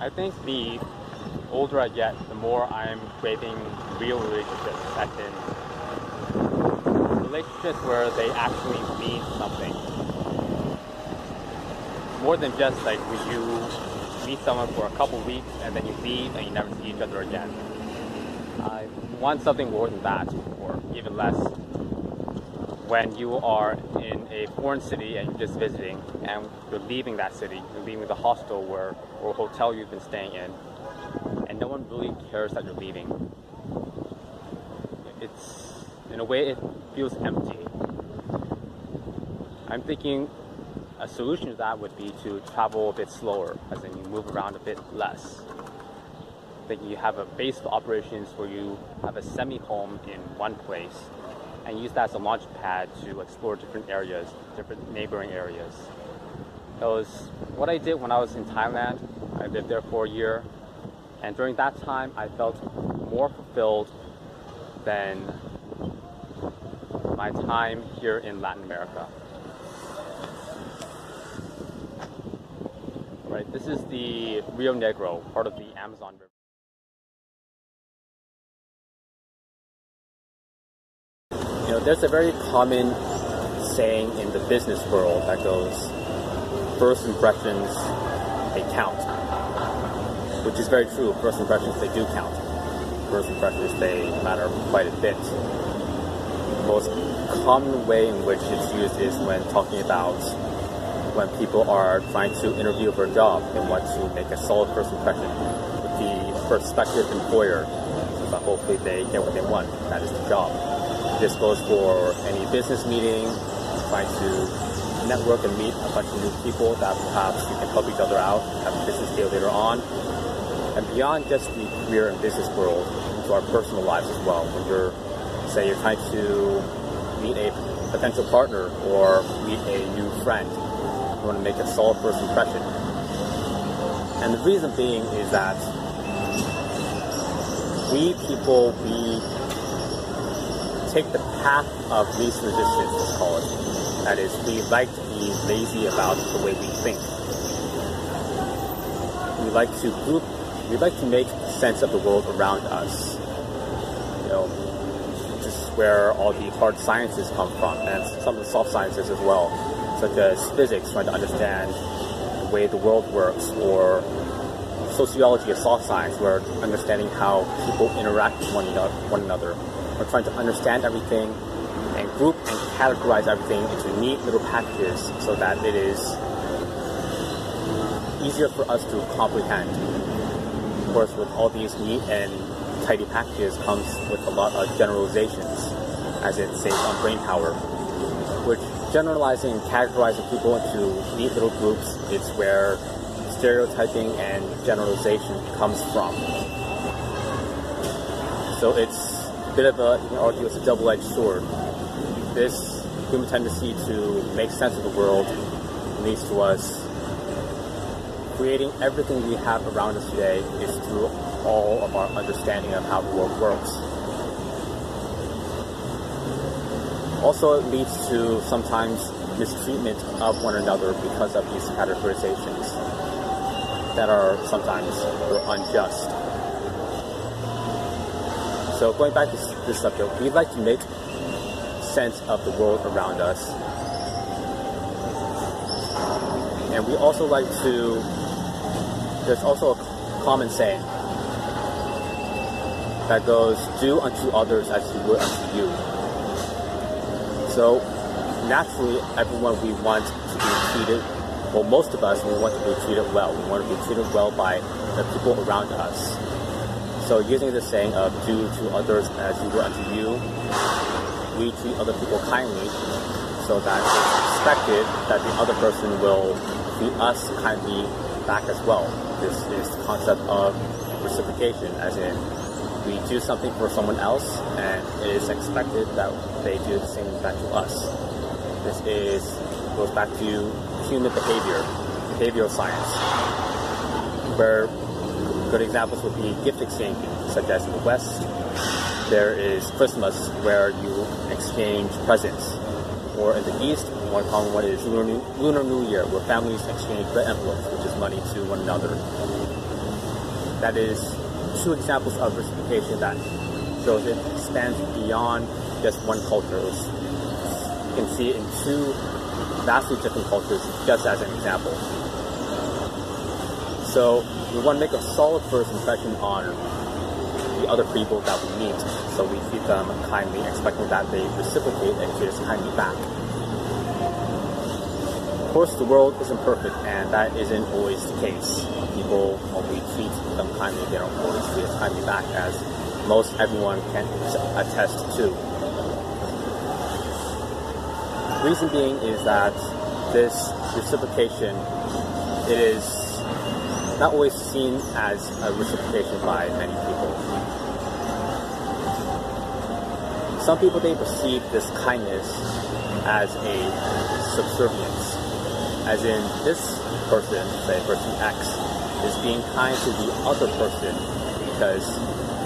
I think the older I get, the more I'm craving real relationships. As relationships where they actually mean something. More than just like when you meet someone for a couple weeks and then you leave and you never see each other again. I want something more than that, or even less. When you are in a foreign city and you're just visiting and you're leaving that city, you're leaving the hostel where, or hotel you've been staying in, and no one really cares that you're leaving. It's, in a way, it feels empty. I'm thinking a solution to that would be to travel a bit slower, as in you move around a bit less. That you have a base of operations where you have a semi-home in one place and use that as a launch pad to explore different areas, different neighboring areas. That was what I did when I was in Thailand. I lived there for a year, and during that time, I felt more fulfilled than my time here in Latin America. Right, this is the Rio Negro, part of the Amazon River. There's a very common saying in the business world that goes, first impressions, they count. Which is very true. First impressions, they do count. First impressions, they matter quite a bit. The most common way in which it's used is when talking about when people are trying to interview for a job and want to make a solid first impression with the prospective employer so hopefully they get what they want, that is the job. This goes for any business meeting, trying to network and meet a bunch of new people that perhaps we can help each other out, have a business deal later on. And beyond just the career and business world, into our personal lives as well. When you're, say, you're trying to meet a potential partner or meet a new friend, you want to make a solid first impression. And the reason being is that we people, we take the path of least resistance, let's call it. That is, we like to be lazy about the way we think. We like to group, we like to make sense of the world around us. You know, this is where all the hard sciences come from, and some of the soft sciences as well, such as physics, trying to understand the way the world works, or sociology, a soft science, where understanding how people interact with one another, we're trying to understand everything and group and categorize everything into neat little packages so that it is easier for us to comprehend. Of course, with all these neat and tidy packages comes with a lot of generalizations, as it saves on brain power, which generalizing and categorizing people into neat little groups is where stereotyping and generalization comes from. So it's bit of a, you can argue it's a double-edged sword. This human tendency to make sense of the world leads to us creating everything we have around us today is through all of our understanding of how the world works. Also, it leads to sometimes mistreatment of one another because of these categorizations that are sometimes unjust. So going back to this subject, we'd like to make sense of the world around us. And we also like to, there's also a common saying that goes, do unto others as you would unto you. So naturally, everyone we want to be treated, well, most of us, we want to be treated well. We want to be treated well by the people around us. So using the saying of do to others as you would unto you, we treat other people kindly so that it's expected that the other person will treat us kindly back as well. This is the concept of reciprocation, as in we do something for someone else and it is expected that they do the same back to us. This is goes back to human behavior, behavioral science, where Good examples would be gift exchange, such as in the West, there is Christmas where you exchange presents. Or in the East, one common one is Lunar New, Year, where families exchange red envelopes, which is money to one another. that is two examples of reciprocation that shows it spans beyond just one culture. You can see it in two vastly different cultures just as an example. So we want to make a solid first impression on the other people that we meet. So we treat them kindly, expecting that they reciprocate and treat us kindly back. Of course, the world isn't perfect, and that isn't always the case. People, when we treat them kindly, they don't always treat us kindly back, as most everyone can attest to. Reason being is that this reciprocation it is not always seen as a reciprocation by many people. Some people they perceive this kindness as a subservience as in, this person, say person X, is being kind to the other person because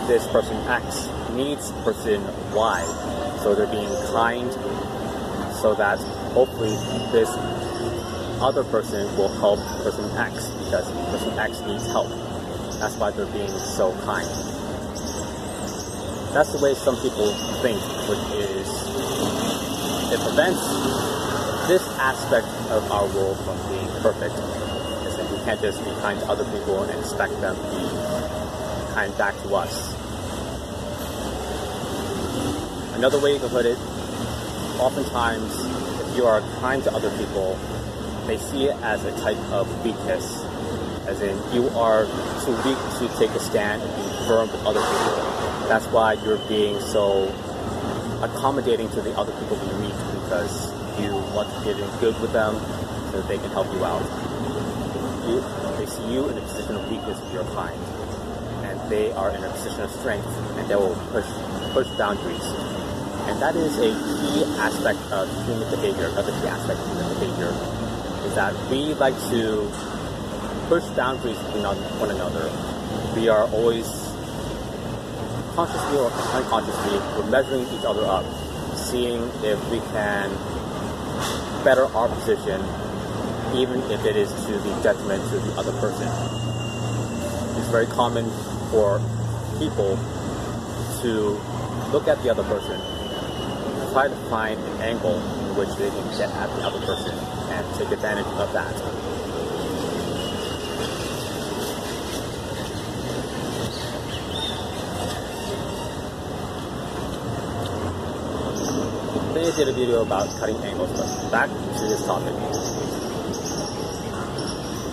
this person X needs person Y. So they're being kind so that hopefully this other person will help person X because person X needs help. That's why they're being so kind. That's the way some people think, which is it prevents this aspect of our world from being perfect is that we can't just be kind to other people and expect them to be kind back to us. Another way you can put it, oftentimes if you are kind to other people, they see it as a type of weakness, as in you are too weak to take a stand and be firm with other people. That's why you're being so accommodating to the other people being weak because you want to get in good with them so that they can help you out. You, they see you in a position of weakness if you're kind, and they are in a position of strength, and they will push push boundaries. And that is a key aspect of human behavior. Another key aspect of human behavior is that we like to push boundaries between one another. We are always consciously or unconsciously, we're measuring each other up, seeing if we can better our position, even if it is to the detriment to the other person. It's very common for people to look at the other person, try to find an angle in which they can get at the other person and take advantage of that. I did a video about cutting angles, but back to this topic.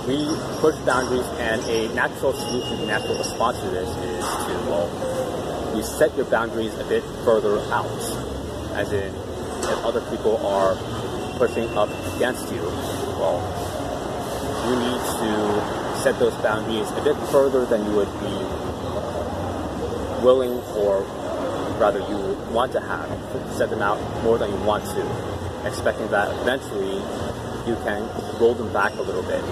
We push boundaries, and a natural solution, a natural response to this is to, well, you set your boundaries a bit further out. As in, if other people are pushing up against you, well, you need to set those boundaries a bit further than you would be willing or rather you want to have, set them out more than you want to, expecting that eventually you can roll them back a little bit.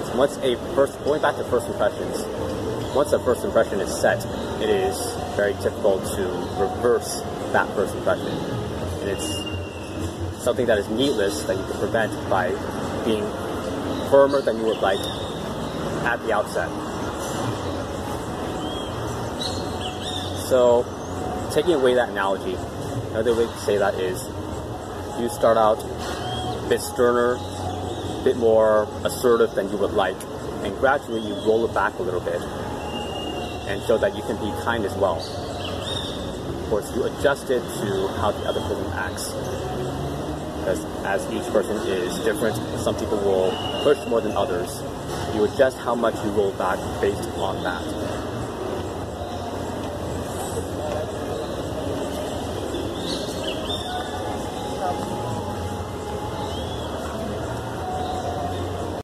It's once a first, going back to first impressions, once a first impression is set, it is very difficult to reverse that first impression. And it's something that is needless that you can prevent by being firmer than you would like at the outset. So taking away that analogy, another way to say that is you start out a bit sterner, a bit more assertive than you would like, and gradually you roll it back a little bit and show that you can be kind as well. Of course, you adjust it to how the other person acts. Because as each person is different, some people will push more than others. You adjust how much you roll back based on that.